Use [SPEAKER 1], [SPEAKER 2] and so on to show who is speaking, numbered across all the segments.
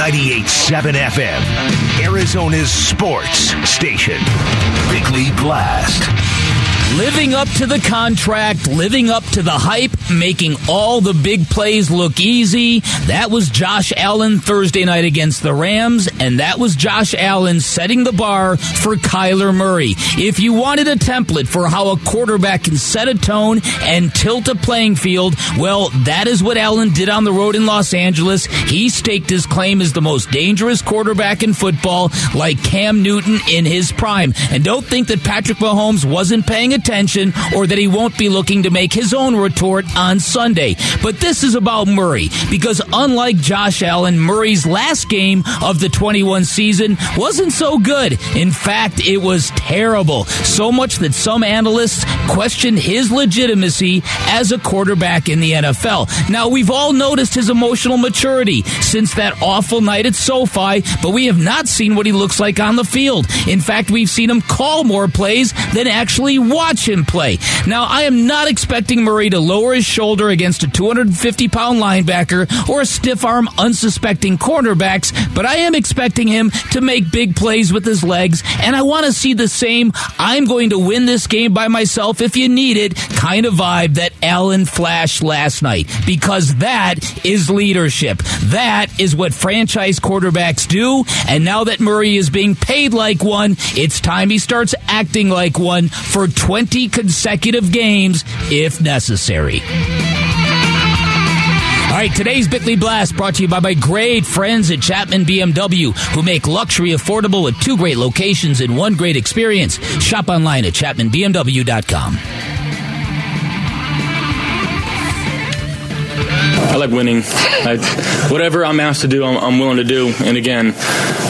[SPEAKER 1] 98.7 FM, Arizona's sports station. Bickley Blast.
[SPEAKER 2] Living up to the contract, living up to the hype, making all the big plays look easy. That was Josh Allen Thursday night against the Rams, and that was Josh Allen setting the bar for Kyler Murray. If you wanted a template for how a quarterback can set a tone and tilt a playing field, well, that is what Allen did on the road in Los Angeles. He staked his claim as the most dangerous quarterback in football, like Cam Newton in his prime. And don't think that Patrick Mahomes wasn't paying attention or that he won't be looking to make his own retort on Sunday. But this is about Murray because unlike Josh Allen, Murray's last game of the 21 season wasn't so good. In fact, it was terrible. So much that some analysts questioned his legitimacy as a quarterback in the NFL. Now, we've all noticed his emotional maturity since that awful night at SoFi, but we have not seen what he looks like on the field. In fact, we've seen him call more plays than actually watch him play. Now, I am not expecting Murray to lower his shoulder against a 250 pound linebacker or a stiff arm unsuspecting cornerbacks, but I am expecting him to make big plays with his legs, and I want to see the same I'm going to win this game by myself if you need it kind of vibe that Allen flashed last night because that is leadership. That is what franchise quarterbacks do, and now that Murray is being paid like one, it's time he starts acting like one for 20 consecutive games if necessary. All right, today's Bickley Blast brought to you by my great friends at Chapman BMW, who make luxury affordable with two great locations and one great experience. Shop online at chapmanbmw.com.
[SPEAKER 3] I like winning. I, whatever I'm asked to do, I'm, I'm, willing to do. And again,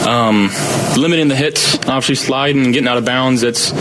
[SPEAKER 3] um, limiting the hits, obviously sliding and getting out of bounds. That's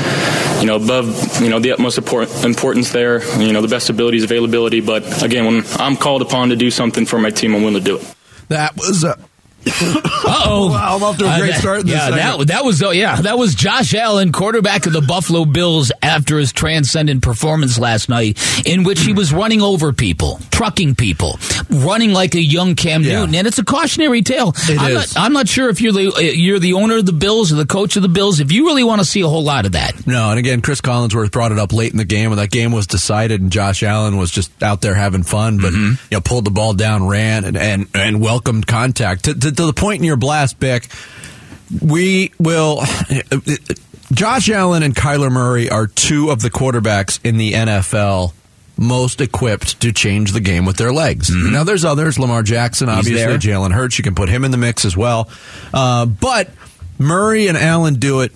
[SPEAKER 3] you know above you know the utmost importance there. You know the best abilities, availability. But again, when I'm called upon to do something for my team, I'm willing to do it.
[SPEAKER 4] That was. Uh-
[SPEAKER 2] oh,
[SPEAKER 4] wow, I'm off to a great uh, start.
[SPEAKER 2] yeah,
[SPEAKER 4] that,
[SPEAKER 2] that was oh, yeah, that was Josh Allen, quarterback of the Buffalo Bills, after his transcendent performance last night, in which he was running over people, trucking people, running like a young Cam yeah. Newton, and it's a cautionary tale.
[SPEAKER 4] It
[SPEAKER 2] I'm,
[SPEAKER 4] is.
[SPEAKER 2] Not, I'm not sure if you're the uh, you're the owner of the Bills or the coach of the Bills. If you really want to see a whole lot of that,
[SPEAKER 4] no. And again, Cris Collinsworth brought it up late in the game when that game was decided, and Josh Allen was just out there having fun, but mm-hmm. you know, pulled the ball down, ran, and and, and welcomed contact to, to, to the point in your blast, Bick. We will. Josh Allen and Kyler Murray are two of the quarterbacks in the NFL most equipped to change the game with their legs. Mm-hmm. Now, there's others. Lamar Jackson, obviously. Jalen Hurts, you can put him in the mix as well. Uh, but Murray and Allen do it.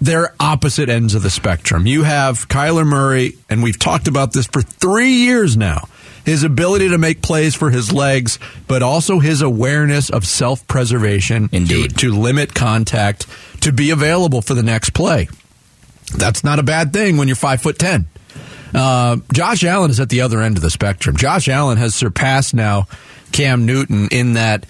[SPEAKER 4] They're opposite ends of the spectrum. You have Kyler Murray, and we've talked about this for three years now his ability to make plays for his legs, but also his awareness of self preservation. To, to limit contact, to be available for the next play. That's not a bad thing when you're five foot ten. Uh, Josh Allen is at the other end of the spectrum. Josh Allen has surpassed now Cam Newton in that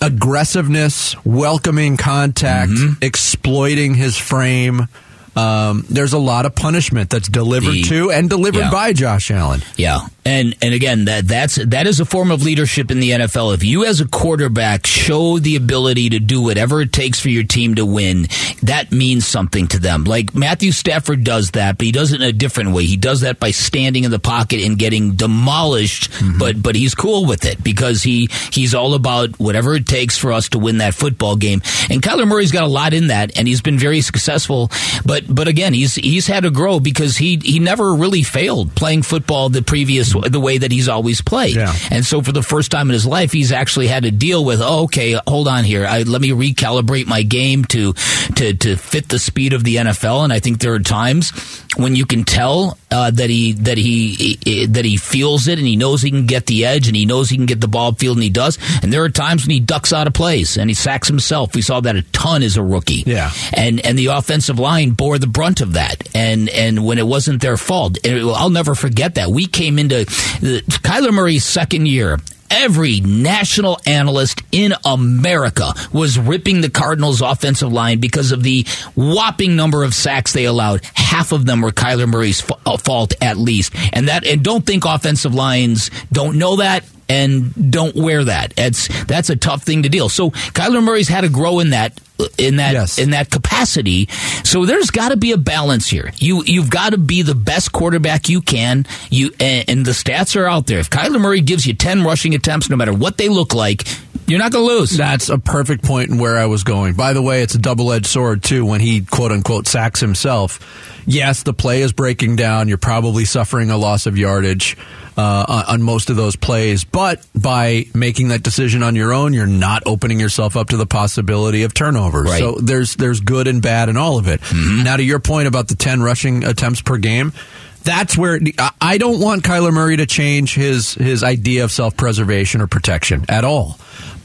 [SPEAKER 4] aggressiveness, welcoming contact, mm-hmm. exploiting his frame. Um, there's a lot of punishment that's delivered the, to and delivered yeah. by Josh Allen.
[SPEAKER 2] Yeah, and and again, that that's that is a form of leadership in the NFL. If you as a quarterback show the ability to do whatever it takes for your team to win, that means something to them. Like Matthew Stafford does that, but he does it in a different way. He does that by standing in the pocket and getting demolished, mm-hmm. but but he's cool with it because he he's all about whatever it takes for us to win that football game. And Kyler Murray's got a lot in that, and he's been very successful. But but again, he's he's had to grow because he he never really failed playing football the previous the way that he's always played.
[SPEAKER 4] Yeah.
[SPEAKER 2] And so for the first time in his life, he's actually had to deal with, oh, okay, hold on here. I, let me recalibrate my game to, to, to fit the speed of the NFL. And I think there are times when you can tell uh, that he that he, he, that he feels it and he knows he can get the edge and he knows he can get the ball field and he does. And there are times when he ducks out of plays and he sacks himself. We saw that a ton as a rookie.
[SPEAKER 4] Yeah.
[SPEAKER 2] And and the offensive line bore the brunt of that. And and when it wasn't their fault, it, I'll never forget that. We came into Kyler Murray's second year every national analyst in America was ripping the Cardinals' offensive line because of the whopping number of sacks they allowed. Half of them were Kyler Murray's uh, fault, at least, and that. And don't think offensive lines don't know that and don't wear that. It's that's a tough thing to deal. So Kyler Murray's had to grow in that in that yes. in that capacity. So there's got to be a balance here. You you've got to be the best quarterback you can. You and, and the stats are out there. If Kyler Murray gives you 10 rushing attempts no matter what they look like, you're not going to lose.
[SPEAKER 4] That's a perfect point in where I was going. By the way, it's a double edged sword, too, when he quote unquote sacks himself. Yes, the play is breaking down. You're probably suffering a loss of yardage uh, on most of those plays, but by making that decision on your own, you're not opening yourself up to the possibility of turnovers. Right. So there's there's good and bad in all of it. Mm-hmm. Now, to your point about the 10 rushing attempts per game, that's where I don't want Kyler Murray to change his his idea of self preservation or protection at all.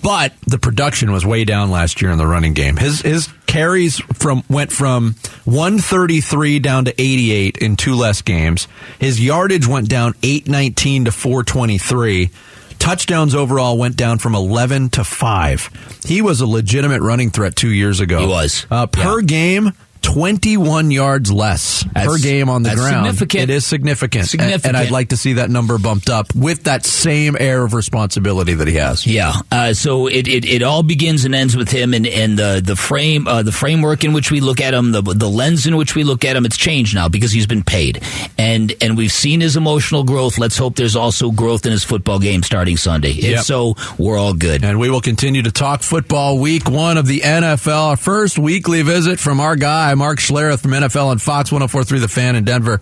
[SPEAKER 4] But the production was way down last year in the running game. His his carries from went from 133 down to 88 in two less games. His yardage went down 819 to 423 touchdowns overall went down from 11 to 5. He was a legitimate running threat two years ago.
[SPEAKER 2] He was.
[SPEAKER 4] Uh, per yeah. game, 21 yards less that's, per game on the ground.
[SPEAKER 2] Significant.
[SPEAKER 4] It is significant.
[SPEAKER 2] significant.
[SPEAKER 4] And, and, I'd like to see that number bumped up with that same air of responsibility that he has.
[SPEAKER 2] Yeah. Uh, so it, it, it, all begins and ends with him and, and the, the frame, uh, the framework in which we look at him, the, the lens in which we look at him, it's changed now because he's been paid. And, and we've seen his emotional growth. Let's hope there's also growth in his football game starting Sunday. If yep. so, we're all good.
[SPEAKER 4] And we will continue to talk football week one of the NFL. Our first weekly visit from our guy, Mark Schlereth from NFL and Fox 1043 The Fan in Denver,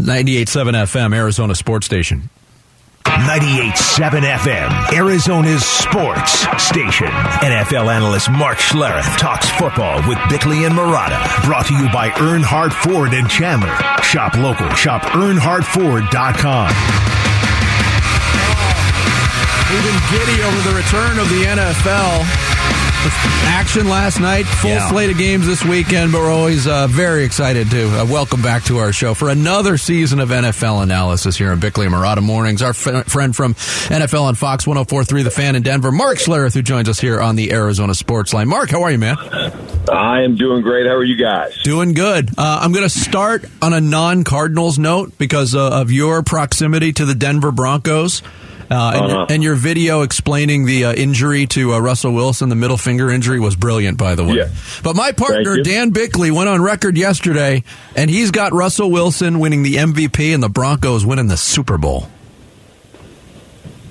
[SPEAKER 4] 98.7 FM, Arizona Sports Station.
[SPEAKER 1] 98.7 FM, Arizona's sports station. NFL analyst Mark Schlereth talks football with Bickley and Marotta. Brought to you by Earnhardt Ford and Chandler. Shop local. Shop EarnhardtFord.com.
[SPEAKER 4] We've been giddy over the return of the NFL action last night. Full yeah. slate of games this weekend, but we're always uh, very excited to uh, welcome back to our show for another season of NFL analysis here in Bickley and Marotta Mornings. Our f- friend from NFL on Fox 1043, The Fan in Denver, Mark Schlereth, who joins us here on the Arizona Sports Line. Mark, how are you, man?
[SPEAKER 5] I am doing great. How are you guys?
[SPEAKER 4] Doing good. Uh, I'm going to start on a non Cardinals note because uh, of your proximity to the Denver Broncos. Uh, and, uh-huh. and, your video explaining the uh, injury to uh, Russell Wilson, the middle finger injury, was brilliant, by the way.
[SPEAKER 5] Yeah.
[SPEAKER 4] But my partner, Dan Bickley, went on record yesterday, and he's got Russell Wilson winning the MVP and the Broncos winning the Super Bowl.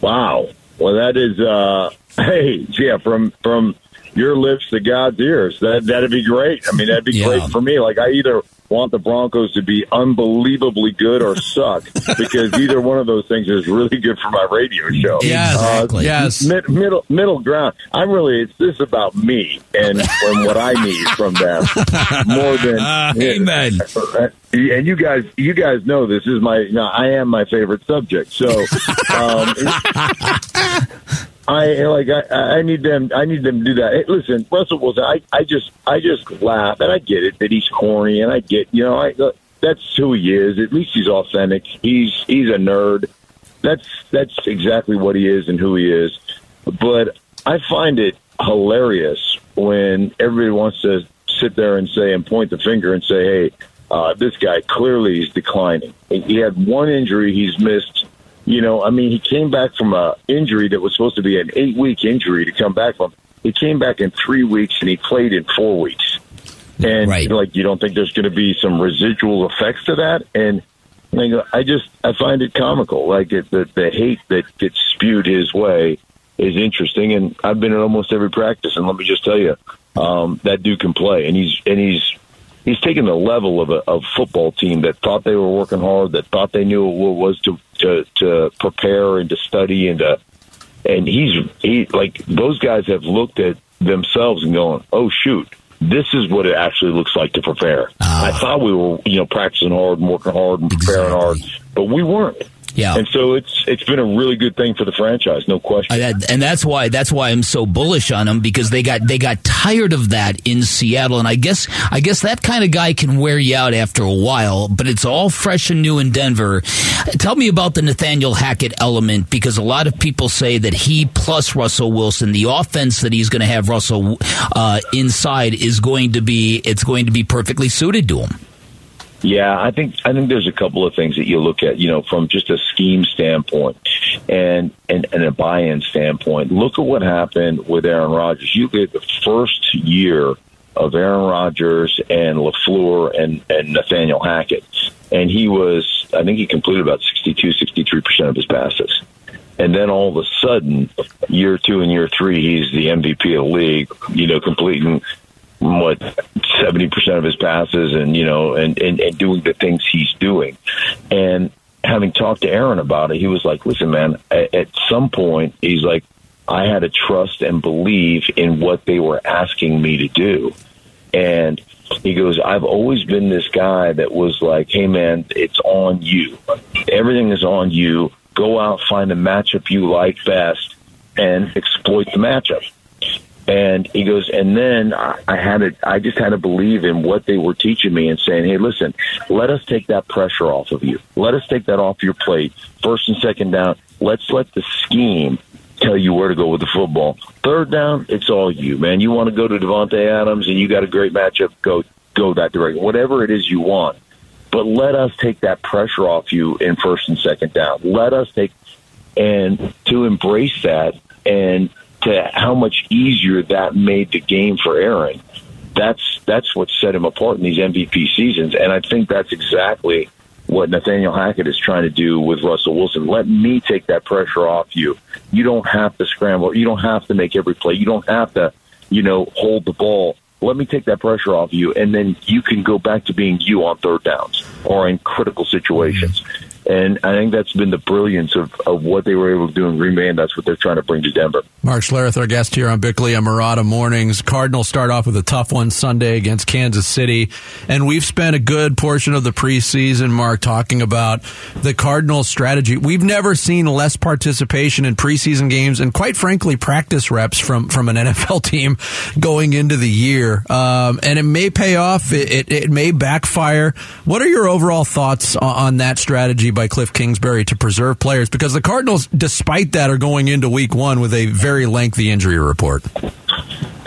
[SPEAKER 5] Wow. Well, that is, uh, hey, yeah, from from your lips to God's ears. That that'd be great. I mean, that'd be yeah. great for me. Like I either want the Broncos to be unbelievably good or suck because either one of those things is really good for my radio show.
[SPEAKER 2] Yeah, exactly.
[SPEAKER 4] Uh, yes.
[SPEAKER 5] Mid, middle middle ground. I'm really it's this about me and, and what I need from them more than uh,
[SPEAKER 2] amen.
[SPEAKER 5] And you guys, you guys know this is my. You know, I am my favorite subject. So. Um, I like I, I need them I need them to do that. Hey, listen, Russell Wilson, I, I just I just laugh and I get it that he's corny and I get you know I that's who he is. At least he's authentic. He's he's a nerd. That's that's exactly what he is and who he is. But I find it hilarious when everybody wants to sit there and say and point the finger and say, "Hey, uh, this guy clearly is declining." He had one injury. He's missed you know, I mean, he came back from a injury that was supposed to be an eight week injury to come back from. He came back in three weeks and he played in four weeks. And right. like, you don't think there's going to be some residual effects to that? And I just I find it comical. Like it, the the hate that gets spewed his way is interesting. And I've been at almost every practice, and let me just tell you, um, that dude can play, and he's and he's he's taken the level of a of football team that thought they were working hard, that thought they knew what it was to to to prepare and to study and to and he's he like those guys have looked at themselves and going, oh shoot, this is what it actually looks like to prepare. Uh, I thought we were you know practicing hard and working hard and preparing exactly. hard, but we weren't.
[SPEAKER 2] Yeah,
[SPEAKER 5] and so it's it's been a really good thing for the franchise, no question.
[SPEAKER 2] and that's why that's why I'm so bullish on them because they got they got tired of that in Seattle, and I guess I guess that kind of guy can wear you out after a while. But it's all fresh and new in Denver. Tell me about the Nathaniel Hackett element because a lot of people say that he plus Russell Wilson, the offense that he's going to have Russell uh, inside is going to be it's going to be perfectly suited to him.
[SPEAKER 5] Yeah, I think I think there's a couple of things that you look at, you know, from just a scheme standpoint and and, and a buy-in standpoint. Look at what happened with Aaron Rodgers. You get the first year of Aaron Rodgers and LaFleur and, and Nathaniel Hackett. And he was, I think he completed about 62, 63% of his passes. And then all of a sudden, year two and year three, he's the MVP of the league, you know, completing what 70% of his passes and, you know, and, and, and doing the things he's doing. And having talked to Aaron about it, he was like, listen, man, at, at some point, he's like, I had to trust and believe in what they were asking me to do. And he goes, I've always been this guy that was like, hey, man, it's on you. Everything is on you. Go out, find the matchup you like best, and exploit the matchup. And he goes, and then I, I had to, I just had to believe in what they were teaching me and saying, hey, listen, let us take that pressure off of you. Let us take that off your plate. First and second down. Let's let the scheme tell you where to go with the football. Third down, it's all you, man. You want to go to Davante Adams and you got a great matchup, go go that direction. Whatever it is you want. But let us take that pressure off you in first and second down. Let us take and to embrace that and to how much easier that made the game for Aaron. That's that's what set him apart in these MVP seasons, and I think that's exactly what Nathaniel Hackett is trying to do with Russell Wilson. Let me take that pressure off you. You don't have to scramble. You don't have to make every play. You don't have to, you know, hold the ball. Let me take that pressure off you, and then you can go back to being you on third downs or in critical situations. Mm-hmm. And I think that's been the brilliance of, of what they were able to do in Green Bay, and that's what they're trying to bring to Denver.
[SPEAKER 4] Mark Schlereth, our guest here on Bickley and Marotta Mornings. Cardinals start off with a tough one Sunday against Kansas City. And we've spent a good portion of the preseason, Mark, talking about the Cardinals strategy. We've never seen less participation in preseason games and, quite frankly, practice reps from, from an NFL team going into the year. Um, and it may pay off, it, it, it, may backfire. What are your overall thoughts on, on that strategy? By Cliff Kingsbury to preserve players because the Cardinals, despite that, are going into week one with a very lengthy injury report.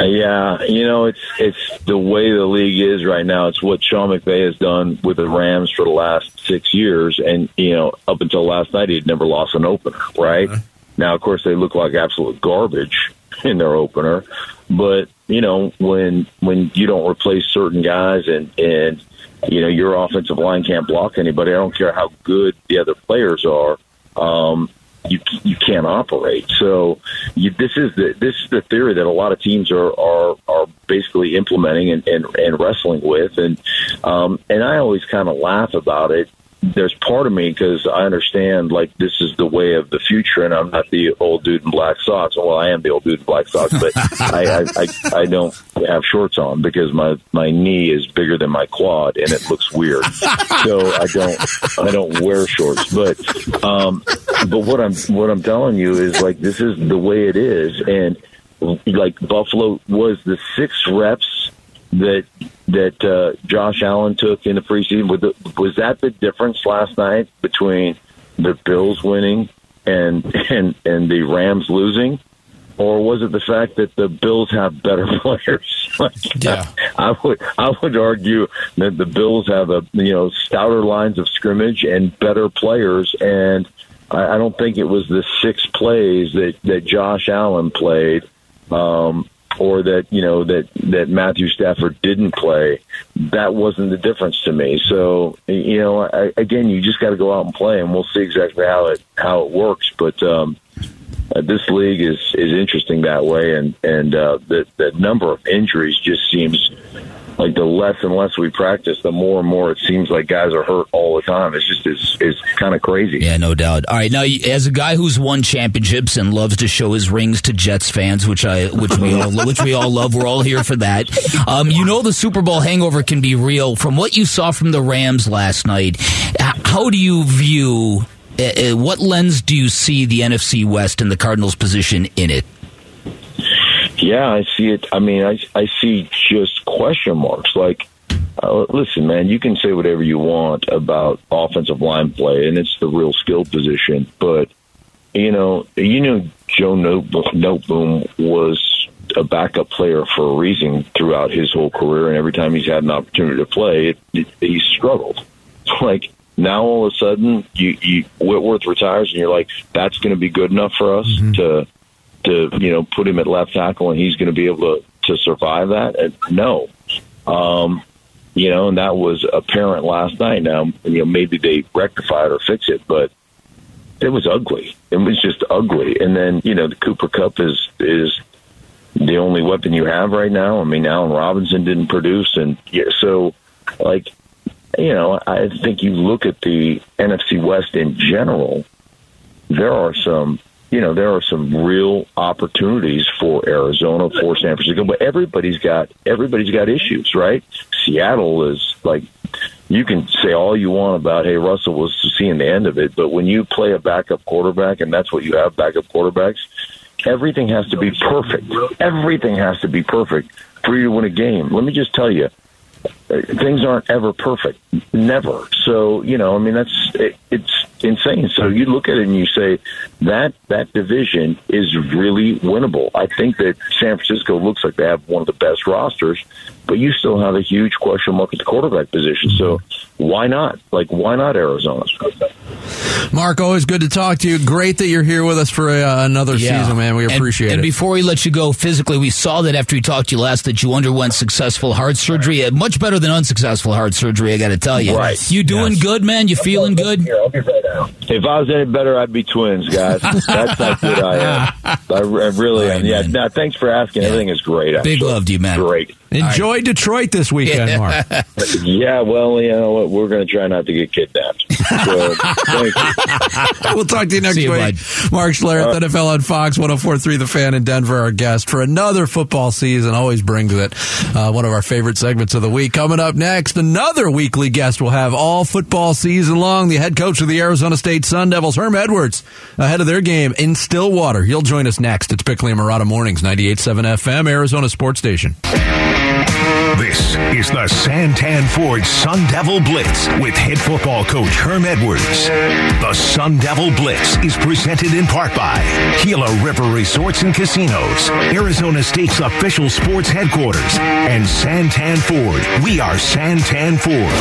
[SPEAKER 5] Yeah, you know, it's it's the way the league is right now. It's what Sean McVay has done with the Rams for the last six years, and you know, up until last night, he had never lost an opener. Right uh-huh. now, of course, they look like absolute garbage in their opener, but you know, when when you don't replace certain guys and and you know, your offensive line can't block anybody. I don't care how good the other players are. Um, you you can't operate. So you, this is the this is the theory that a lot of teams are are, are basically implementing and, and, and wrestling with, and um, and I always kind of laugh about it there's part of me because I understand like this is the way of the future, and I'm not the old dude in black socks. Well, I am the old dude in black socks, but I, I, I I don't have shorts on because my my knee is bigger than my quad, and it looks weird. so I don't I don't wear shorts. But um, but what I'm what I'm telling you is like this is the way it is, and like Buffalo was the six reps that that uh, Josh Allen took in the preseason? Was, the, was that the difference last night between the Bills winning and and and the Rams losing? Or was it the fact that the Bills have better players?
[SPEAKER 4] yeah,
[SPEAKER 5] I, I would I would argue that the Bills have a you know stouter lines of scrimmage and better players, and I, I don't think it was the six plays that that Josh Allen played um, or that you know that that Matthew Stafford didn't play, that wasn't the difference to me. So you know, I, again, you just got to go out and play, and we'll see exactly how it how it works. But um, uh, this league is is interesting that way, and and uh, the the number of injuries just seems like the less and less we practice, the more and more it seems like guys are hurt all the time. It's just it's, it's kind of crazy.
[SPEAKER 2] Yeah, no doubt. All right, now as a guy who's won championships and loves to show his rings to Jets fans, which I which we all which we all love, we're all here for that. Um, you know the Super Bowl hangover can be real. From what you saw from the Rams last night, how do you view? Uh, what lens do you see the NFC West and the Cardinals' position in it?
[SPEAKER 5] Yeah, I see it. I mean, I I see just question marks. Like, uh, listen, man, you can say whatever you want about offensive line play, and it's the real skill position. But you know, you know, Joe Noteboom was a backup player for a reason throughout his whole career, and every time he's had an opportunity to play, it, it, he's struggled. It's like now all of a sudden, you, you Whitworth retires, and you're like, that's going to be good enough for us mm-hmm. to to you know put him at left tackle, and he's going to be able to to survive that. And no, um, you know, and that was apparent last night. Now, you know, maybe they rectify it or fix it, but it was ugly. It was just ugly. And then, you know, the Cooper Kupp is is the only weapon you have right now. I mean, Allen Robinson didn't produce, and yeah, so like, you know, I think you look at the NFC West in general. There are some you know, there are some real opportunities for Arizona, for San Francisco, but everybody's got everybody's got issues, right? Seattle is like you can say all you want about hey Russell was seeing the end of it, but when you play a backup quarterback and that's what you have backup quarterbacks, everything has to be perfect. Everything has to be perfect for you to win a game. Let me just tell you, things aren't ever perfect, never. So you know, I mean, that's it, it's insane. So you look at it and you say that that division is really winnable. I think that San Francisco looks like they have one of the best rosters, but you still have a huge question mark at the quarterback position. So why not? Like, why not Arizona?
[SPEAKER 4] Mark, always good to talk to you. Great that you're here with us for uh, another yeah. season, man. We appreciate
[SPEAKER 2] and,
[SPEAKER 4] it.
[SPEAKER 2] And before we let you go physically, we saw that after we talked to you last that you underwent successful heart surgery. Much better than unsuccessful heart surgery, I got to tell you.
[SPEAKER 5] Right.
[SPEAKER 2] You doing yes. good, man? You feeling good?
[SPEAKER 5] Here, I'll be right out. If I was any better, I'd be twins, guys. That's how good I am. I, I really am. Yeah. Now, thanks for asking. Yeah. Everything is great. Actually.
[SPEAKER 2] Big love to you, man.
[SPEAKER 5] Great.
[SPEAKER 4] Enjoy right. Detroit this weekend, yeah. Mark.
[SPEAKER 5] yeah, well, you know what? We're going to try not to get kidnapped. So,
[SPEAKER 4] we'll talk to you next
[SPEAKER 2] you,
[SPEAKER 4] week.
[SPEAKER 2] Bud.
[SPEAKER 4] Mark Schlereth, uh, NFL on Fox 1043 The Fan in Denver, our guest for another football season. Always brings it. Uh, one of our favorite segments of the week. Coming up next, another weekly guest will have all football season long. The head coach of the Arizona State Sun Devils, Herm Edwards, ahead of their game in Stillwater. He'll join us next. It's Bickley and Marotta Mornings, 98.7 FM, Arizona Sports Station.
[SPEAKER 1] This is the Santan Ford Sun Devil Blitz with head football coach Herm Edwards. The Sun Devil Blitz is presented in part by Gila River Resorts and Casinos, Arizona State's official sports headquarters, and Santan Ford. We are Santan Ford.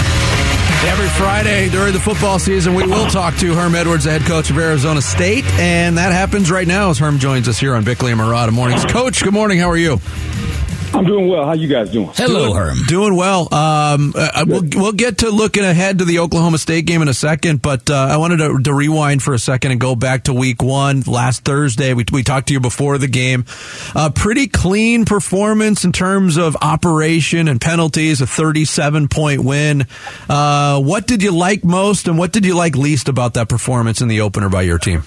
[SPEAKER 4] Every Friday during the football season, we will talk to Herm Edwards, the head coach of Arizona State, and that happens right now as Herm joins us here on Bickley and Marotta Mornings. Coach, good morning. How are you?
[SPEAKER 6] I'm doing well. How you guys doing?
[SPEAKER 2] Hello,
[SPEAKER 4] doing,
[SPEAKER 2] Herm.
[SPEAKER 4] Doing well. Um, uh, we'll, we'll get to looking ahead to the Oklahoma State game in a second, but uh, I wanted to, to, rewind for a second and go back to week one. Last Thursday, we, we talked to you before the game. A pretty clean performance in terms of operation and penalties, a 37 point win. Uh, what did you like most and what did you like least about that performance in the opener by your team?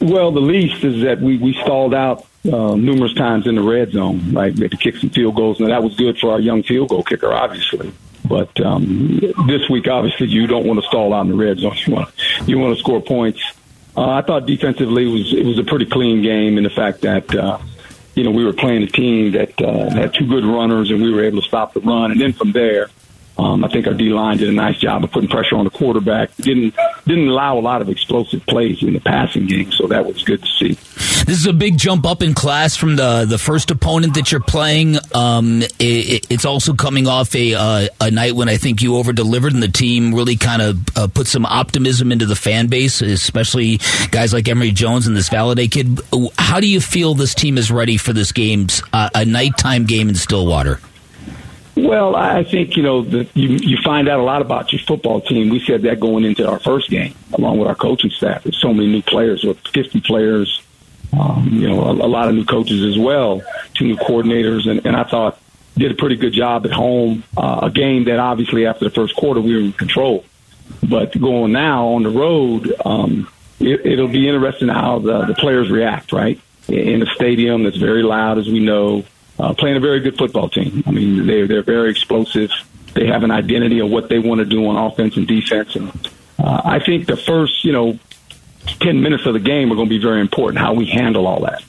[SPEAKER 6] Well, the least is that we, we stalled out uh, numerous times in the red zone, right? We had to kick some field goals, and that was good for our young field goal kicker, obviously. But um, this week, obviously, you don't want to stall out in the red zone. You want you want to score points. Uh, I thought defensively it was it was a pretty clean game in the fact that uh, you know we were playing a team that uh, had two good runners, and we were able to stop the run. And then from there, um, I think our D line did a nice job of putting pressure on the quarterback. Didn't didn't allow a lot of explosive plays in the passing game, so that was good to see.
[SPEAKER 2] This is a big jump up in class from the the first opponent that you're playing. Um, it, it's also coming off a uh, a night when I think you over delivered, and the team really kind of uh, put some optimism into the fan base, especially guys like Emory Jones and this Valladay kid. How do you feel this team is ready for this game, uh, a nighttime game in Stillwater?
[SPEAKER 6] Well, I think you know the, you you find out a lot about your football team. We said that going into our first game, along with our coaching staff. There's so many new players, with 50 players, um, you know, a, a lot of new coaches as well, two new coordinators, and, and I thought did a pretty good job at home. Uh, a game that obviously after the first quarter we were in control, but going now on the road, um, it, it'll be interesting how the, the players react. Right in a stadium that's very loud, as we know uh, playing a very good football team. I mean, they're they're very explosive. They have an identity of what they want to do on offense and defense, and uh, I think the first you know ten minutes of the game are going to be very important. How we handle all that.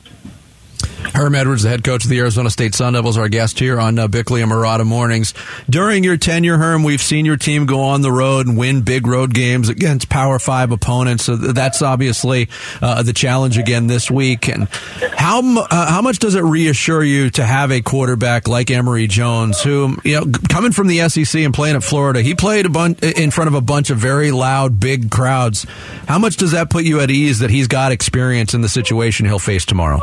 [SPEAKER 4] Herm Edwards, the head coach of the Arizona State Sun Devils, our guest here on uh, Bickley and Marotta Mornings. During your tenure, Herm, we've seen your team go on the road and win big road games against Power Five opponents. So that's obviously uh, the challenge again this week. And how uh, how much does it reassure you to have a quarterback like Emory Jones, who you know coming from the SEC and playing at Florida, he played a bunch in front of a bunch of very loud, big crowds. How much does that put you at ease that he's got experience in the situation he'll face tomorrow?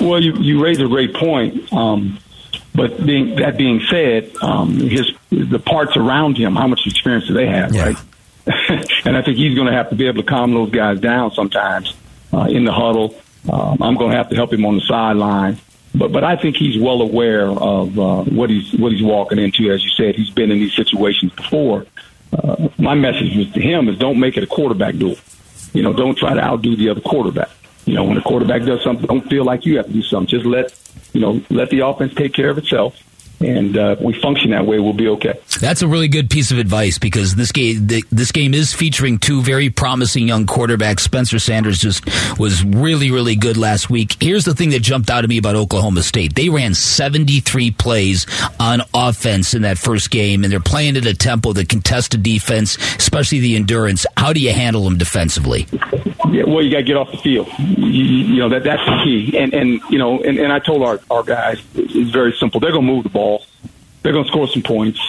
[SPEAKER 6] Well, you, you raise a great point. Um, but being, that being said, um, his the parts around him, how much experience do they have, yeah. right? and I think he's going to have to be able to calm those guys down sometimes uh, in the huddle. Um, I'm going to have to help him on the sideline. But but I think he's well aware of uh, what he's what he's walking into. As you said, he's been in these situations before. Uh, my message to him is don't make it a quarterback duel. You know, don't try to outdo the other quarterback. You know, when a quarterback does something, don't feel like you have to do something. Just let you know, let the offense take care of itself and uh, we function that way, we'll be okay.
[SPEAKER 2] That's a really good piece of advice because this game the, this game is featuring two very promising young quarterbacks. Spencer Sanders just was really really good last week. Here's the thing that jumped out at me about Oklahoma State: they ran 73 plays on offense in that first game, and they're playing at a tempo that can test contested defense, especially the endurance. How do you handle them defensively?
[SPEAKER 6] Yeah, well, you got to get off the field. You, you, know that that's the key. And and you know, and, and I told our our guys it's very simple. They're going to move the ball ball. They're going to score some points.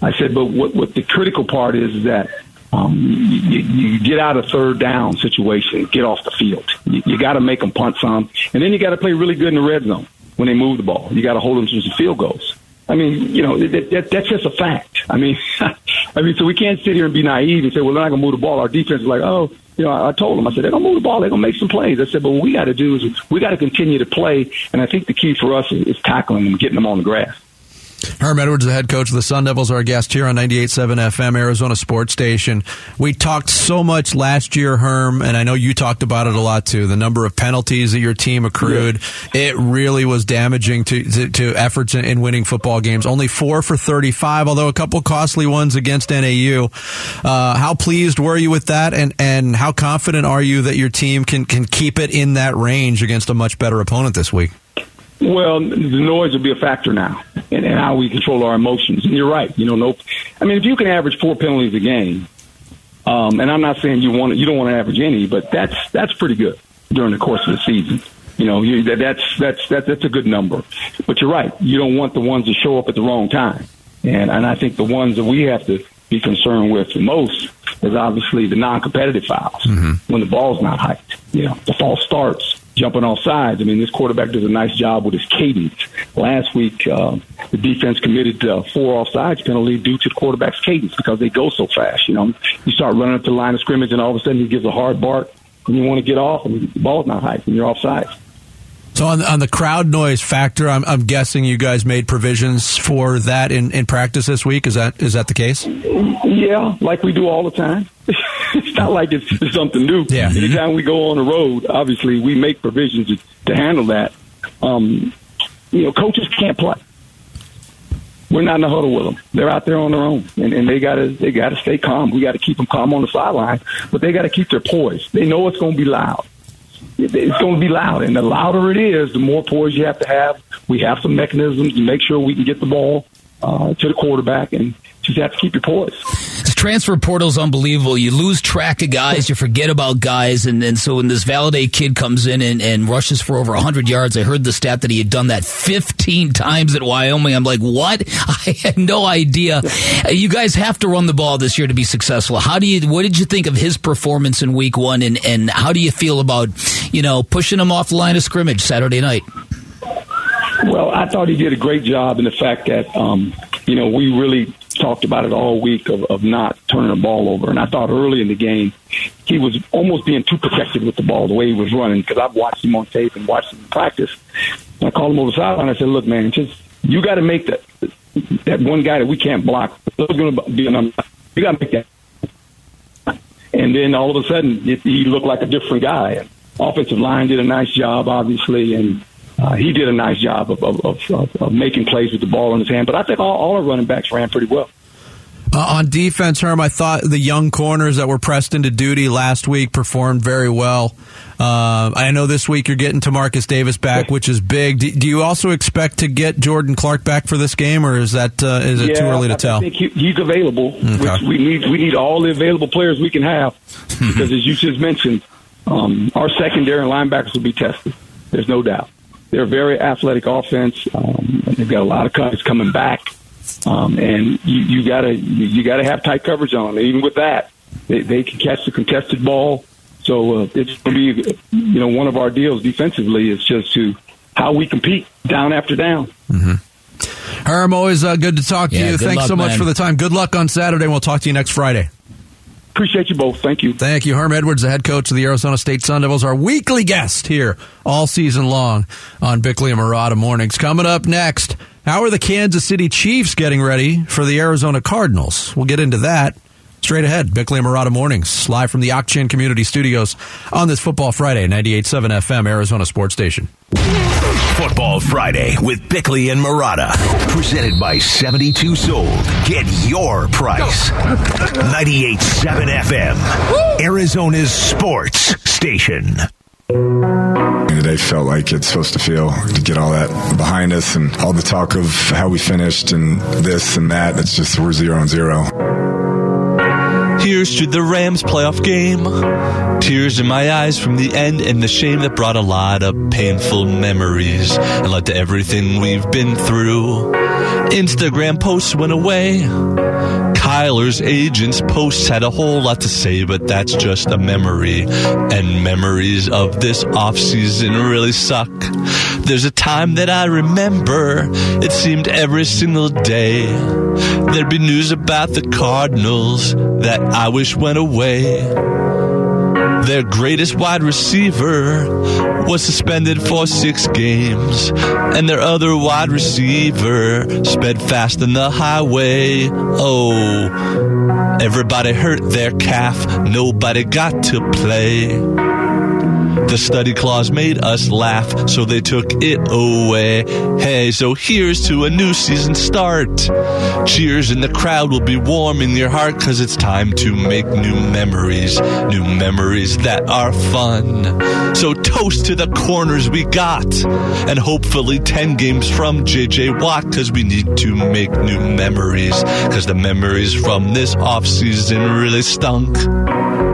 [SPEAKER 6] I said, but what, what the critical part is, is that um, you, you get out of third down situation, get off the field. You, you got to make them punt some, and then you got to play really good in the red zone when they move the ball. You got to hold them to some field goals. I mean, you know, that, that, that's just a fact. I mean, I mean, so we can't sit here and be naive and say, well, they're not going to move the ball. Our defense is like, oh, you know, I, I told them, I said, they're going to move the ball. They're going to make some plays. I said, but what we got to do is we got to continue to play. And I think the key for us is, is tackling them, getting them on the grass.
[SPEAKER 4] Herm Edwards, the head coach of the Sun Devils, our guest here on 98.7 FM, Arizona Sports Station. We talked so much last year, Herm, and I know you talked about it a lot too. The number of penalties that your team accrued, yeah. it really was damaging to, to, to efforts in, in, winning football games. Only four for 35, although a couple costly ones against NAU. Uh, how pleased were you with that, and, and how confident are you that your team can, can keep it in that range against a much better opponent this week?
[SPEAKER 6] Well, the noise will be a factor now, and, and how we control our emotions. And you're right. You know, no. I mean, if you can average four penalties a game, um, and I'm not saying you want you don't want to average any, but that's that's pretty good during the course of the season. You know, you, that, that's that's that's that's a good number. But you're right. You don't want the ones that show up at the wrong time, and and I think the ones that we have to be concerned with the most is obviously the non-competitive fouls mm-hmm. when the ball's not hiked. You know, the false starts jumping off sides. I mean, this quarterback does a nice job with his cadence. Last week, uh, the defense committed uh, four offsides penalty due to the quarterback's cadence because they go so fast. You know, you start running up to the line of scrimmage, and all of a sudden he gives a hard bark, and you want to get off, and the ball's not high, and you're offside.
[SPEAKER 4] So on, on the crowd noise factor, I'm, I'm, guessing you guys made provisions for that in, in practice this week. Is that is that the case?
[SPEAKER 6] Yeah, like we do all the time. it's not like it's, it's something new.
[SPEAKER 4] Yeah.
[SPEAKER 6] Anytime we go on the road, obviously we make provisions to, to handle that. Um, you know, coaches can't play. We're not in the huddle with them. They're out there on their own, and, and they gotta they gotta stay calm. We got to keep them calm on the sideline, but they got to keep their poise. They know it's going to be loud it's going to be loud. And the louder it is, the more poise you have to have. We have some mechanisms to make sure we can get the ball uh, to the quarterback and just have to keep your poise.
[SPEAKER 2] Transfer portal is unbelievable. You lose track of guys, you forget about guys, and, and so when this Valladay kid comes in and, and rushes for over 100 yards, I heard the stat that he had done that 15 times at Wyoming. I'm like, what? I had no idea. You guys have to run the ball this year to be successful. How do you? What did you think of his performance in Week One, and and how do you feel about you know pushing him off the line of scrimmage Saturday night?
[SPEAKER 6] Well, I thought he did a great job in the fact that um, you know we really talked about it all week of, of not turning the ball over. And I thought early in the game, he was almost being too protected with the ball the way he was running because I've watched him on tape and watched him in practice. And I called him over the sideline. I said, "Look, man, just you got to make that that one guy that we can't block. There's going to be a number. You got to make that." And then all of a sudden, it, he looked like a different guy. Offensive line did a nice job, obviously, and uh, he did a nice job of, of, of, of, making plays with the ball in his hand. But I think all, all our running backs ran pretty well.
[SPEAKER 4] Uh, on defense, Herm, I thought the young corners that were pressed into duty last week performed very well. Uh, I know this week you're getting to Marcus Davis back, which is big. Do, do, you also expect to get Jordan Clark back for this game, or is that uh, is it
[SPEAKER 6] yeah,
[SPEAKER 4] too early to
[SPEAKER 6] I
[SPEAKER 4] tell?
[SPEAKER 6] think he, he's available.
[SPEAKER 4] Okay.
[SPEAKER 6] we need we need all the available players we can have because, as you just mentioned, um, our secondary and linebackers will be tested. There's no doubt. They're a very athletic offense. Um, they've got a lot of guys coming back, um, and you, you gotta you, you gotta have tight coverage on. them. Even with that, they, they can catch the contested ball. So uh, it's going to be, you know, one of our deals defensively is just to how we compete down after down.
[SPEAKER 4] Mm-hmm. Herm, always uh, good to talk to
[SPEAKER 2] Yeah,
[SPEAKER 4] you. Thanks
[SPEAKER 2] luck,
[SPEAKER 4] so much
[SPEAKER 2] man.
[SPEAKER 4] for the time. Good luck on Saturday. and We'll talk to you next Friday.
[SPEAKER 6] Appreciate you both. Thank you.
[SPEAKER 4] Thank you. Herm Edwards, the head coach of the Arizona State Sun Devils, our weekly guest here all season long on Bickley and Marotta Mornings. Coming up next, how are the Kansas City Chiefs getting ready for the Arizona Cardinals? We'll get into that straight ahead. Bickley and Marotta Mornings, live from the Ochin Community Studios on this Football Friday, 98.7 FM, Arizona Sports Station.
[SPEAKER 1] Football Friday with Bickley and Marotta. Presented by 72 Sold. Get your price. 98.7 FM. Arizona's sports station.
[SPEAKER 7] Today felt like it's supposed to feel to get all that behind us and all the talk of how we finished and this and that. It's just we're zero and zero.
[SPEAKER 8] Here's to the Rams playoff game. Tears in my eyes from the end and the shame that brought a lot of painful memories and led to everything we've been through. Instagram posts went away. Kyler's agent's posts had a whole lot to say, but that's just a memory. And memories of this offseason really suck. There's a time that I remember, it seemed every single day. There'd be news about the Cardinals that I wish went away. Their greatest wide receiver was suspended for six games, and their other wide receiver sped fast in the highway. Oh, everybody hurt their calf, nobody got to play. The study clause made us laugh, so they took it away. Hey, so here's to a new season start. Cheers in the crowd will be warm in your heart, cause it's time to make new memories, new memories that are fun. So toast to the corners we got, and hopefully 10 games from JJ Watt, cause we need to make new memories, cause the memories from this offseason really stunk.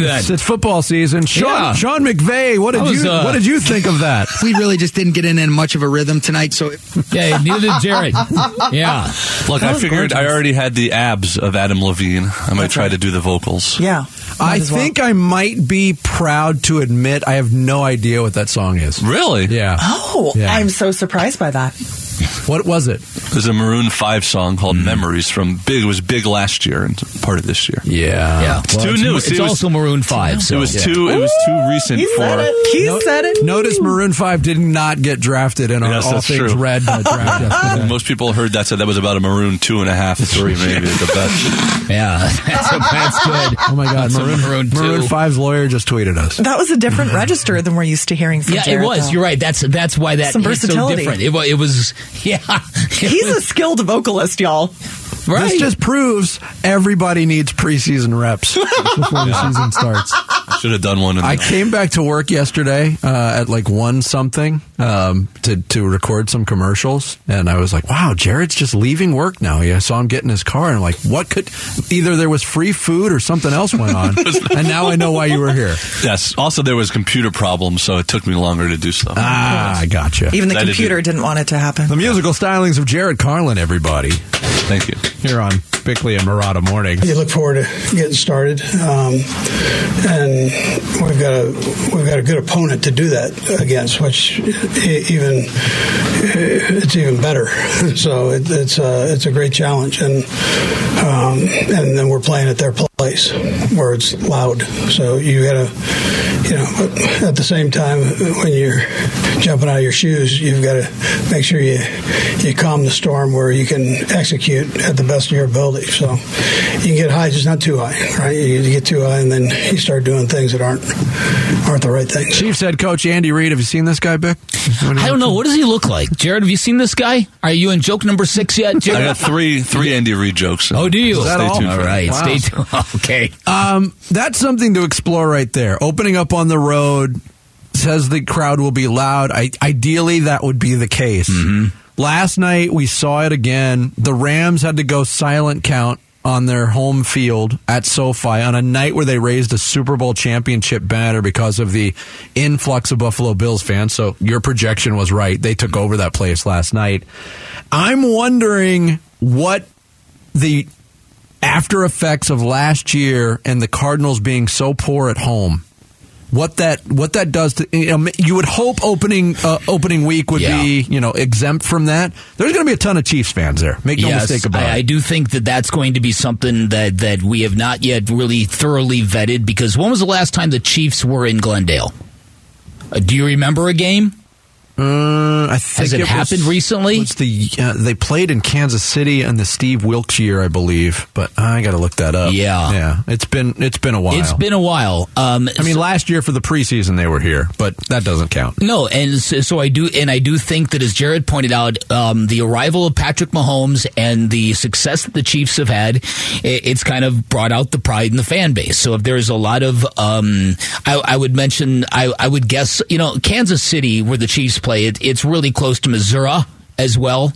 [SPEAKER 4] Wow,
[SPEAKER 2] then.
[SPEAKER 4] It's, it's football season. Sean,
[SPEAKER 2] Yeah.
[SPEAKER 4] Sean McVay, what did
[SPEAKER 2] was,
[SPEAKER 4] you
[SPEAKER 2] uh,
[SPEAKER 4] what did you think of that?
[SPEAKER 9] we really just didn't get in, in much of a rhythm tonight. So
[SPEAKER 2] Yeah, neither did Jared. Yeah.
[SPEAKER 8] Look, I
[SPEAKER 10] was
[SPEAKER 8] figured I already had the abs of Adam Levine. I might try to do the vocals.
[SPEAKER 10] Yeah.
[SPEAKER 4] I
[SPEAKER 10] might well.
[SPEAKER 4] think I might be proud to admit I have no idea what that song is.
[SPEAKER 8] Really?
[SPEAKER 4] Yeah.
[SPEAKER 10] Oh,
[SPEAKER 4] Yeah.
[SPEAKER 10] I'm so surprised by that.
[SPEAKER 4] What was it?
[SPEAKER 8] There's a Maroon 5 song called Memories from Big. It was big last year and part of this year.
[SPEAKER 4] Yeah.
[SPEAKER 2] Yeah.
[SPEAKER 8] It's too new.
[SPEAKER 2] It's,
[SPEAKER 8] See, it was-
[SPEAKER 2] also Maroon 5. So.
[SPEAKER 8] it was too it was too recent
[SPEAKER 10] He
[SPEAKER 8] for
[SPEAKER 10] said it. He
[SPEAKER 4] No-
[SPEAKER 10] said it.
[SPEAKER 4] Notice Maroon 5 did not get drafted in our
[SPEAKER 8] Yes,
[SPEAKER 4] All Things
[SPEAKER 8] true.
[SPEAKER 4] Red uh, draft yesterday.
[SPEAKER 8] most people heard that said that was about a maroon two and a half, three maybe at the best.
[SPEAKER 2] Yeah. That's, that's good.
[SPEAKER 4] Oh my God.
[SPEAKER 2] That's
[SPEAKER 4] Maroon,
[SPEAKER 2] Maroon
[SPEAKER 4] Maroon, 5's lawyer just tweeted us.
[SPEAKER 10] That was a different register than we're used to hearing from
[SPEAKER 2] Yeah,
[SPEAKER 10] Jared,
[SPEAKER 2] it was.
[SPEAKER 10] though.
[SPEAKER 2] You're right. That's that's why that
[SPEAKER 10] Some
[SPEAKER 2] hit so
[SPEAKER 10] versatility.
[SPEAKER 2] different. It, it was. Yeah.
[SPEAKER 10] He's a skilled vocalist, y'all.
[SPEAKER 2] Right.
[SPEAKER 4] This just proves everybody needs preseason reps before the season starts.
[SPEAKER 8] Should have done one. In the I
[SPEAKER 4] came back to work yesterday uh, at like one something um, to to record some commercials, and I was like, "Wow, Jared's just leaving work now." Yeah, I saw him get in his car, and I'm like, "What could?" Either there was free food or something else went on, and now I know why you were here.
[SPEAKER 8] yes. Also, there was computer problems, so it took me longer to do stuff.
[SPEAKER 4] Ah, I gotcha.
[SPEAKER 10] Even the
[SPEAKER 8] That is
[SPEAKER 10] computer didn't want it to happen.
[SPEAKER 4] the musical stylings of Jared Carlin, everybody,
[SPEAKER 8] Thank you.
[SPEAKER 4] Here on Bickley and Marotta Morning.
[SPEAKER 11] you look forward to getting started, um, and we've got a we've got a good opponent to do that against, which even it's even better. So it, it's a it's a great challenge, and um, and then we're playing at their place. Place where it's loud. So you got to, you know, at the same time when you're jumping out of your shoes, you've got to make sure you you calm the storm where you can execute at the best of your ability. So you can get high, just not too high, right? You get too high, and then you start doing things that aren't aren't the right things.
[SPEAKER 4] Chiefs head coach Andy Reid. Have you seen this guy, Bick?
[SPEAKER 2] I don't know. What does he look like? Jared, have you seen this guy? Are you in joke number six yet, Jared?
[SPEAKER 8] I got three three Andy Reid jokes.
[SPEAKER 2] Oh, do you?
[SPEAKER 4] Is that
[SPEAKER 8] Stay
[SPEAKER 4] all?
[SPEAKER 8] tuned
[SPEAKER 2] All
[SPEAKER 8] for that.
[SPEAKER 2] right,
[SPEAKER 4] Wow.
[SPEAKER 2] stay tuned. Okay.
[SPEAKER 4] Um, that's something to explore right there. Opening up on the road says the crowd will be loud. I, ideally, that would be the case. Last night we saw it again. The Rams had to go silent count on their home field at SoFi on a night where they raised a Super Bowl championship banner because of the influx of Buffalo Bills fans. So your projection was right. They took over that place last night. I'm wondering what the after effects of last year and the Cardinals being so poor at home. What that what that does to you, know, you would hope opening uh, opening week would
[SPEAKER 2] Yeah.
[SPEAKER 4] be you know exempt from that. There's going to be a ton of Chiefs fans there. Make no
[SPEAKER 2] yes,
[SPEAKER 4] mistake about
[SPEAKER 2] I, I do think that that's going to be something that, that we have not yet really thoroughly vetted because when was the last time the Chiefs were in Glendale? Uh, do you remember a game?
[SPEAKER 4] Uh, I think
[SPEAKER 2] Has it
[SPEAKER 4] was-
[SPEAKER 2] happened recently?
[SPEAKER 4] was the uh, they played in Kansas City and the Steve Wilks year, I believe. But I got to look that up.
[SPEAKER 2] Yeah.
[SPEAKER 4] yeah. It's been it's been a while.
[SPEAKER 2] It's been a while. Um,
[SPEAKER 4] I mean, last year for the preseason they were here, but that doesn't count.
[SPEAKER 2] No, and so, so I do, and I do think that as Jared pointed out, um, the arrival of Patrick Mahomes and the success that the Chiefs have had, it, it's kind of brought out the pride in the fan base. So if there's a lot of, um, I, I would mention, I, I would guess, you know, Kansas City where the Chiefs play, it, it's really close to Missouri as well.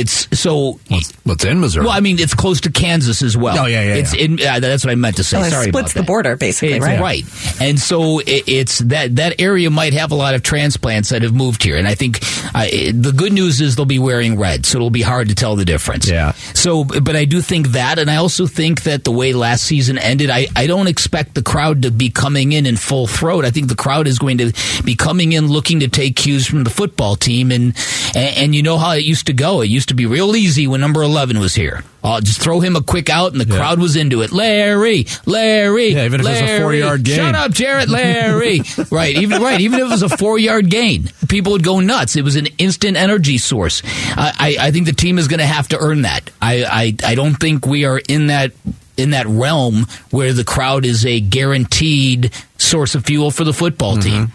[SPEAKER 2] It's so.
[SPEAKER 4] What's, what's in Missouri?
[SPEAKER 2] Well, I mean, it's close to Kansas as well.
[SPEAKER 4] Oh, yeah, yeah,
[SPEAKER 2] It's
[SPEAKER 4] yeah.
[SPEAKER 2] in. Uh, that's what I meant to say.
[SPEAKER 10] Well, it
[SPEAKER 2] Sorry
[SPEAKER 10] splits
[SPEAKER 2] about
[SPEAKER 10] the
[SPEAKER 2] that.
[SPEAKER 10] border, basically,
[SPEAKER 2] It's
[SPEAKER 10] right?
[SPEAKER 2] Right, and so it, it's that that area might have a lot of transplants that have moved here, and I think uh, it- the good news is they'll be wearing red, so it'll be hard to tell the difference.
[SPEAKER 4] Yeah.
[SPEAKER 2] So, but I do think that, and I also think that the way last season ended, I, I don't expect the crowd to be coming in in full throat. I think the crowd is going to be coming in looking to take cues from the football team, and and, and you know how it used to go. It used to be real easy when number eleven was here. I'll just throw him a quick out, and the
[SPEAKER 4] Yeah.
[SPEAKER 2] crowd was into it. Larry, Larry,
[SPEAKER 4] Yeah, even if it was a
[SPEAKER 2] Larry.
[SPEAKER 4] four-yard gain.
[SPEAKER 2] Shut up, Jarrett, Larry. right, even right, even if it was a four yard gain, people would go nuts. It was an instant energy source. I, I, I think the team is going to have to earn that. I, I, I don't think we are in that in that realm where the crowd is a guaranteed source of fuel for the football team.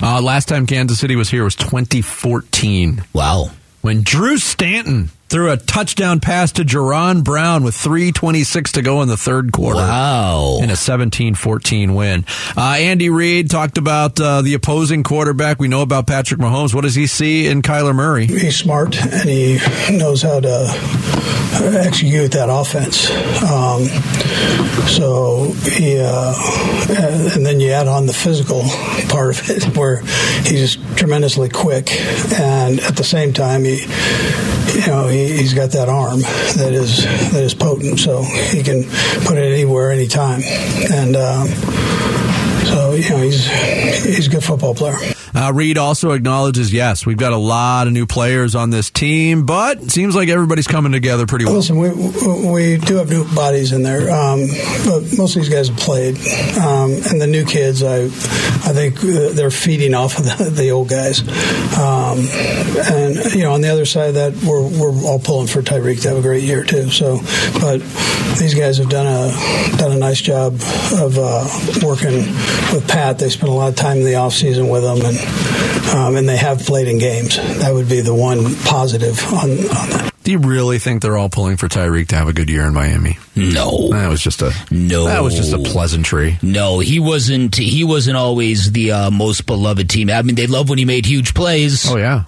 [SPEAKER 4] Uh, last time Kansas City was here was 2014
[SPEAKER 2] Wow.
[SPEAKER 4] When Drew Stanton threw a touchdown pass to Jaron Brown with 3.26 to go in the third quarter.
[SPEAKER 2] Wow.
[SPEAKER 4] In a 17-14 win. Uh, Andy Reid talked about uh, the opposing quarterback. We know about Patrick Mahomes. What does he see in Kyler Murray?
[SPEAKER 11] He's smart and he knows how to uh, execute that offense. Um, so he, uh, and then you add on the physical part of it, where he's tremendously quick, and at the same time, he, you know, he, he's got that arm that is that is potent, so he can put it anywhere, anytime, and. Um, so you know he's he's a good football player.
[SPEAKER 4] Uh, Reid also acknowledges, yes, we've got a lot of new players on this team, but it seems like everybody's coming together pretty well.
[SPEAKER 11] Listen, we we do have new bodies in there, um, but most of these guys have played, um, and the new kids, I I think uh, they're feeding off of the, the old guys, um, and you know on the other side of that, we're we're all pulling for Tyreek to have a great year too. So, but these guys have done a done a nice job of uh, working with Pat. They spent a lot of time in the off season with him, and um, and they have played in games. That would be the one positive on, on that.
[SPEAKER 4] Do you really think they're all pulling for Tyreek to have a good year in Miami?
[SPEAKER 2] No.
[SPEAKER 4] That was just a
[SPEAKER 2] No.
[SPEAKER 4] That was just a pleasantry.
[SPEAKER 2] No, he wasn't. He wasn't always the uh, most beloved team. I mean, they loved when he made huge plays.
[SPEAKER 4] Oh yeah,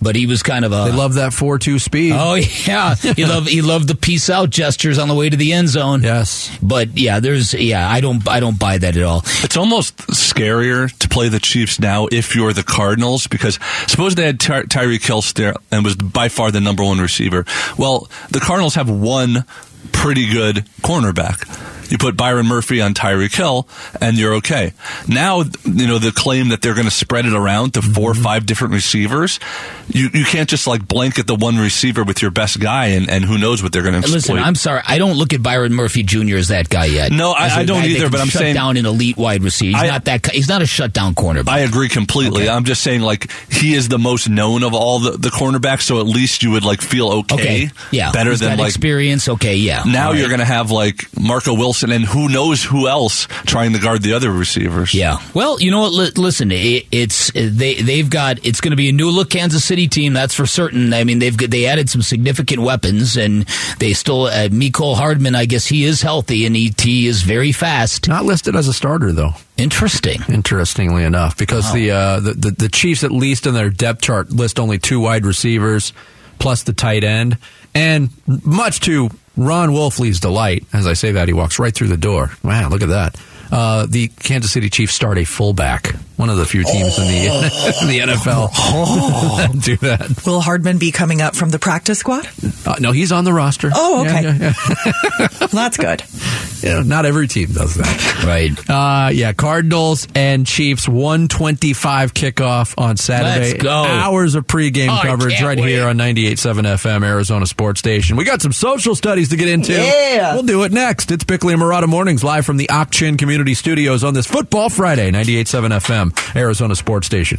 [SPEAKER 2] but he was kind of a.
[SPEAKER 4] they love that four-two speed.
[SPEAKER 2] Oh yeah, he loved he loved the peace out gestures on the way to the end zone.
[SPEAKER 4] Yes,
[SPEAKER 2] but yeah, there's yeah, I don't I don't buy that at all.
[SPEAKER 8] It's almost scarier to play the Chiefs now if you're the Cardinals because suppose they had Ty- Tyreek Hill there and was by far the number one receiver. Well, the Cardinals have one pretty good cornerback. You put Byron Murphy on Tyreek Hill, and you're okay. Now, you know the claim that they're going to spread it around to 4 or mm-hmm. five different receivers. You you can't just like blanket the one receiver with your best guy, and, and who knows what they're going to
[SPEAKER 2] Listen, I'm sorry. I don't look at Byron Murphy Jr. as that guy yet.
[SPEAKER 8] No, I- I don't either, but I'm
[SPEAKER 2] shut
[SPEAKER 8] saying-
[SPEAKER 2] down an elite wide receiver. He's
[SPEAKER 8] I-
[SPEAKER 2] not that. He's not a shutdown cornerback.
[SPEAKER 8] I agree completely. I'm just saying, like, he is the most known of all the, the cornerbacks, so at least you would, like, feel okay.
[SPEAKER 2] Okay, yeah,
[SPEAKER 8] Better
[SPEAKER 2] He's
[SPEAKER 8] than, like,
[SPEAKER 2] experience. Okay, yeah.
[SPEAKER 8] now
[SPEAKER 2] All
[SPEAKER 8] you're going to have, like, Marco Wilson and who knows who else trying to guard the other receivers.
[SPEAKER 2] Yeah. Well, you know what? Li- listen, it, it's they they've got it's going to be a new look Kansas City team. That's for certain. I mean, they've got- they added some significant weapons, and they still uh, Mecole Hardman. I guess he is healthy and he, he is very fast.
[SPEAKER 4] Not listed as a starter though.
[SPEAKER 2] Interesting.
[SPEAKER 4] Interestingly enough, because
[SPEAKER 2] Wow.
[SPEAKER 4] the, uh, the the the Chiefs, at least in their depth chart, list only two wide receivers plus the tight end, and much to Ron Wolfley's delight, as I say that, he walks right through the door. Wow, look at that. Uh, the Kansas City Chiefs start a fullback, one of the few teams in the in the NFL that do that.
[SPEAKER 10] Will Hardman be coming up from the practice squad?
[SPEAKER 4] Uh, no, he's on the roster.
[SPEAKER 10] Oh, okay.
[SPEAKER 4] Yeah, yeah, yeah.
[SPEAKER 10] Well, that's good.
[SPEAKER 4] Yeah, not every team does that.
[SPEAKER 2] Right.
[SPEAKER 4] Uh, yeah, Cardinals and Chiefs 125 kickoff on Saturday.
[SPEAKER 2] Let's go.
[SPEAKER 4] Hours of pregame
[SPEAKER 2] Oh,
[SPEAKER 4] coverage right
[SPEAKER 2] wait.
[SPEAKER 4] here on 98.7 FM, Arizona Sports Station. We got some social studies to get into.
[SPEAKER 10] Yeah.
[SPEAKER 4] We'll do it next. It's Bickley and Marotta Mornings live from the Ak-Chin Community Studios on this Football Friday, 98.7 FM, Arizona Sports Station.